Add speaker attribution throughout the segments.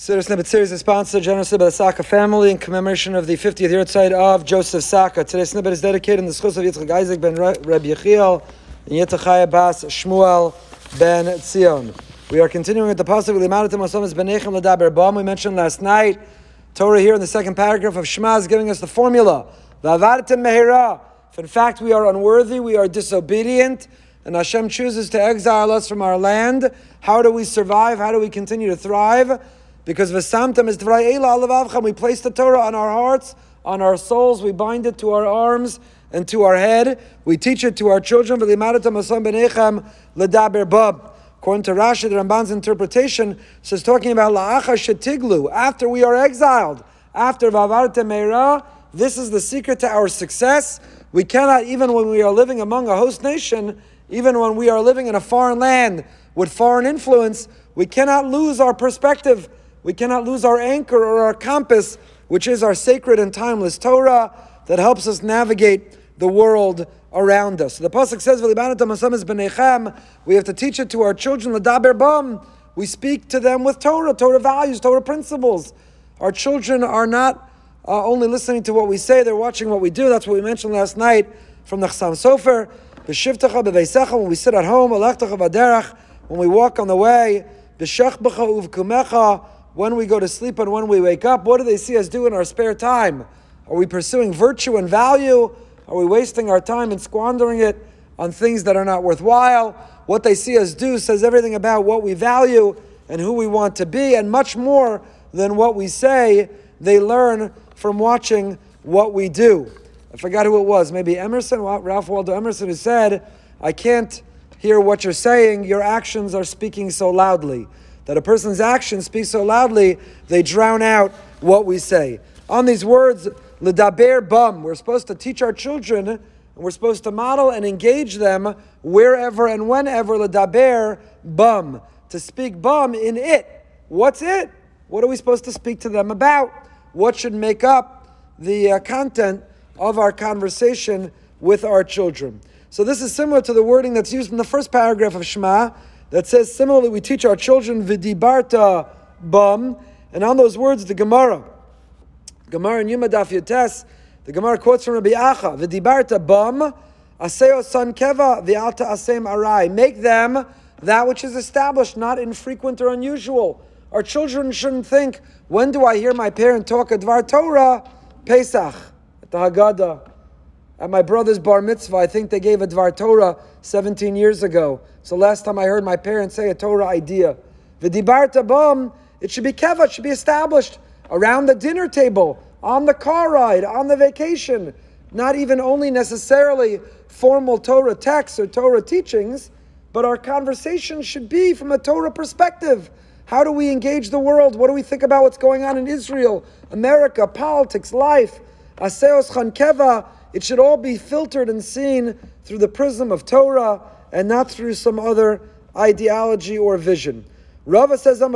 Speaker 1: Siddur Snippet series is sponsored generously by the Saka family in commemoration of the 50th yahrzeit of Joseph Saka. Today's snippet is dedicated in the schus of Yitzchak Isaac ben Reb Yechiel and Bas Shmuel ben Tzion. We are continuing with the pasuk Limadatim Osamis Benechem Ladaber Bam. We mentioned last night Torah here in the second paragraph of Shema is giving us the formula. V'avartem mehira. If in fact we are unworthy, we are disobedient, and Hashem chooses to exile us from our land, how do we survive? How do we continue to thrive? Because v'samtam is dvray eila We place the Torah on our hearts, on our souls. We bind it to our arms and to our head. We teach it to our children. According to Rashi, the Ramban's interpretation says talking about la'acha shetiglu, after we are exiled, after vavarta meira, this is the secret to our success. We cannot, even when we are living among a host nation, even when we are living in a foreign land with foreign influence, we cannot lose our perspective we cannot lose our anchor or our compass, which is our sacred and timeless Torah that helps us navigate the world around us. The pasuk says, We have to teach it to our children. We speak to them with Torah, Torah values, Torah principles. Our children are not uh, only listening to what we say; they're watching what we do. That's what we mentioned last night from the Chassam Sofer. When we sit at home, when we walk on the way, when we go to sleep and when we wake up? What do they see us do in our spare time? Are we pursuing virtue and value? Are we wasting our time and squandering it on things that are not worthwhile? What they see us do says everything about what we value and who we want to be, and much more than what we say. They learn from watching what we do. I forgot who it was. Maybe Emerson, Ralph Waldo Emerson, who said, I can't hear what you're saying. Your actions are speaking so loudly that a person's actions speak so loudly, they drown out what we say. On these words, ledaber bum, we're supposed to teach our children, and we're supposed to model and engage them wherever and whenever ledaber bum, to speak bum in it. What's it? What are we supposed to speak to them about? What should make up the uh, content of our conversation with our children? So this is similar to the wording that's used in the first paragraph of Shema, that says similarly we teach our children vidibarta bum, and on those words the Gemara, Gemara in Yumadaf Yates, the Gemara quotes from Rabbi Acha, vidibarta bum, aseo san keva vialta asem arai. Make them that which is established, not infrequent or unusual. Our children shouldn't think, when do I hear my parent talk a Dvar Torah? Pesach, at the Haggadah. At my brother's bar mitzvah, I think they gave a Dvar Torah 17 years ago. So last time I heard my parents say a Torah idea. V'dibarta bum, it should be keva, it should be established around the dinner table, on the car ride, on the vacation. Not even only necessarily formal Torah texts or Torah teachings, but our conversation should be from a Torah perspective. How do we engage the world? What do we think about what's going on in Israel, America, politics, life? Aseos chankeva it should all be filtered and seen through the prism of Torah and not through some other ideology or vision. Rava says, over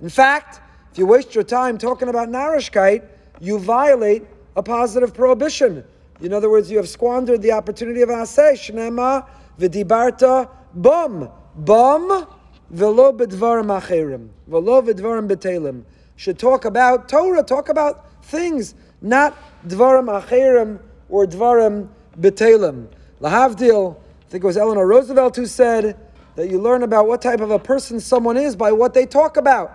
Speaker 1: In fact, if you waste your time talking about narishkeit, you violate a positive prohibition. In other words, you have squandered the opportunity of asay. Shnema v'dibarta bum. Bum v'lo b'dvarim acherim. V'lo b'dvarim betelim. Should talk about Torah, talk about things not dvarim acherim or dvarim betelim. Lahavdil, I think it was Eleanor Roosevelt who said that you learn about what type of a person someone is by what they talk about.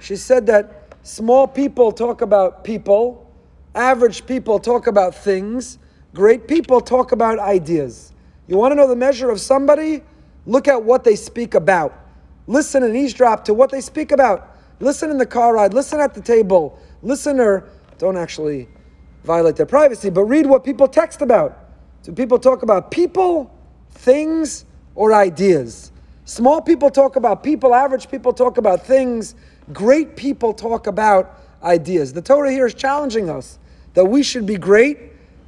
Speaker 1: She said that small people talk about people, average people talk about things, great people talk about ideas. You want to know the measure of somebody? Look at what they speak about. Listen and eavesdrop to what they speak about. Listen in the car ride, listen at the table, listen or don't actually violate their privacy, but read what people text about. Do people talk about people, things, or ideas? Small people talk about people, average people talk about things, great people talk about ideas. The Torah here is challenging us that we should be great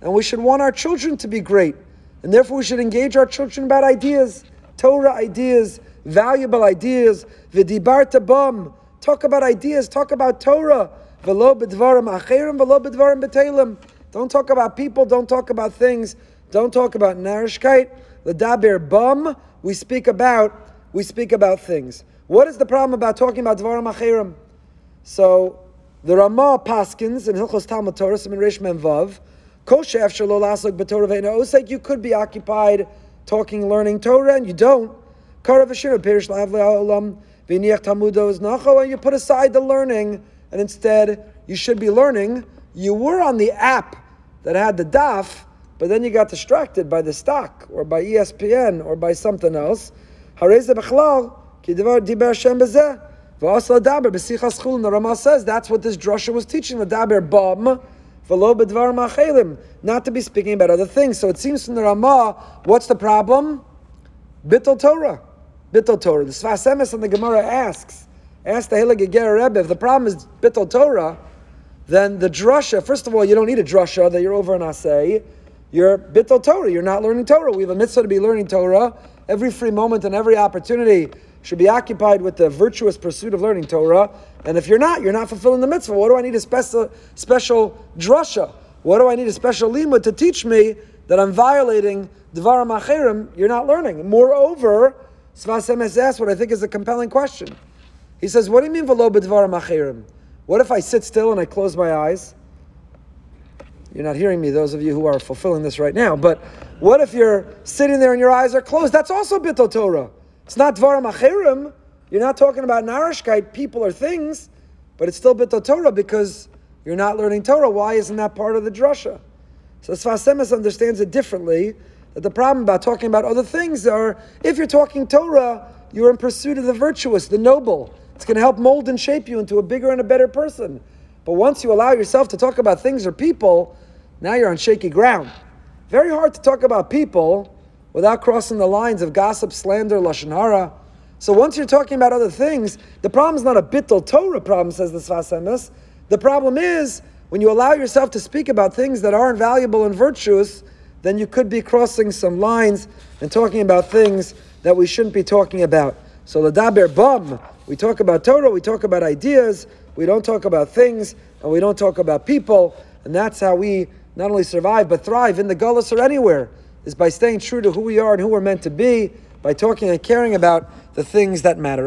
Speaker 1: and we should want our children to be great. And therefore, we should engage our children about ideas, Torah ideas, valuable ideas. Vidibarta bum. Talk about ideas, talk about Torah. Don't talk about people, don't talk about things, don't talk about narishkeit. Ledaber bum, we speak about we speak about things. What is the problem about talking about Dvarim Acherim? So, the Ramah Paskins in Hilchos Talmud Torah, Siman Reish Mem Vav, Koshef Shalo Lasok B'Torah Ve'ena Osek, you could be occupied talking, learning Torah, and you don't. Karav Ashir, Pirish Lav Le'olam, V'niach Tamudo is and you put aside the learning, and instead, you should be learning. You were on the app that had the daf, but then you got distracted by the stock, or by ESPN, or by something else. The Ramah says, that's what this drasha was teaching, the Daber Bam, not to be speaking about other things. So it seems from the Rama, what's the problem? Bittul Torah. Bittul Torah. The Sfas Emes and the Gemara asks, ask the Hilig Rebbe, if the problem is Bittul Torah, then the drasha, first of all, you don't need a drasha that you're over an asay. You're bittul Torah. You're not learning Torah. We have a mitzvah to be learning Torah. Every free moment and every opportunity should be occupied with the virtuous pursuit of learning Torah. And if you're not, you're not fulfilling the mitzvah. What do I need a special, special drasha? What do I need a special limud to teach me that I'm violating Dvarim Acherim? You're not learning. Moreover, Sfas Emes asked what I think is a compelling question. He says, What do you mean, Velo B'Dvarim Acherim? What if I sit still and I close my eyes? You're not hearing me, those of you who are fulfilling this right now, but what if you're sitting there and your eyes are closed? That's also Bittul Torah. It's not Dvarim Acherim. You're not talking about Narishkeit, people or things, but it's still Bittul Torah because you're not learning Torah. Why isn't that part of the drasha? So Sfas Emes understands it differently. That the problem about talking about other things are if you're talking Torah, you're in pursuit of the virtuous, the noble. It's going to help mold and shape you into a bigger and a better person. But once you allow yourself to talk about things or people, now you're on shaky ground. Very hard to talk about people without crossing the lines of gossip, slander, lashon hara. So once you're talking about other things, the problem is not a bittul Torah problem, says the Sfas Emes. The problem is when you allow yourself to speak about things that aren't valuable and virtuous, then you could be crossing some lines and talking about things that we shouldn't be talking about. So ladaber bum, we talk about Torah, we talk about ideas, we don't talk about things, and we don't talk about people, and that's how we not only survive but thrive in the gullus or anywhere is by staying true to who we are and who we're meant to be, by talking and caring about the things that matter.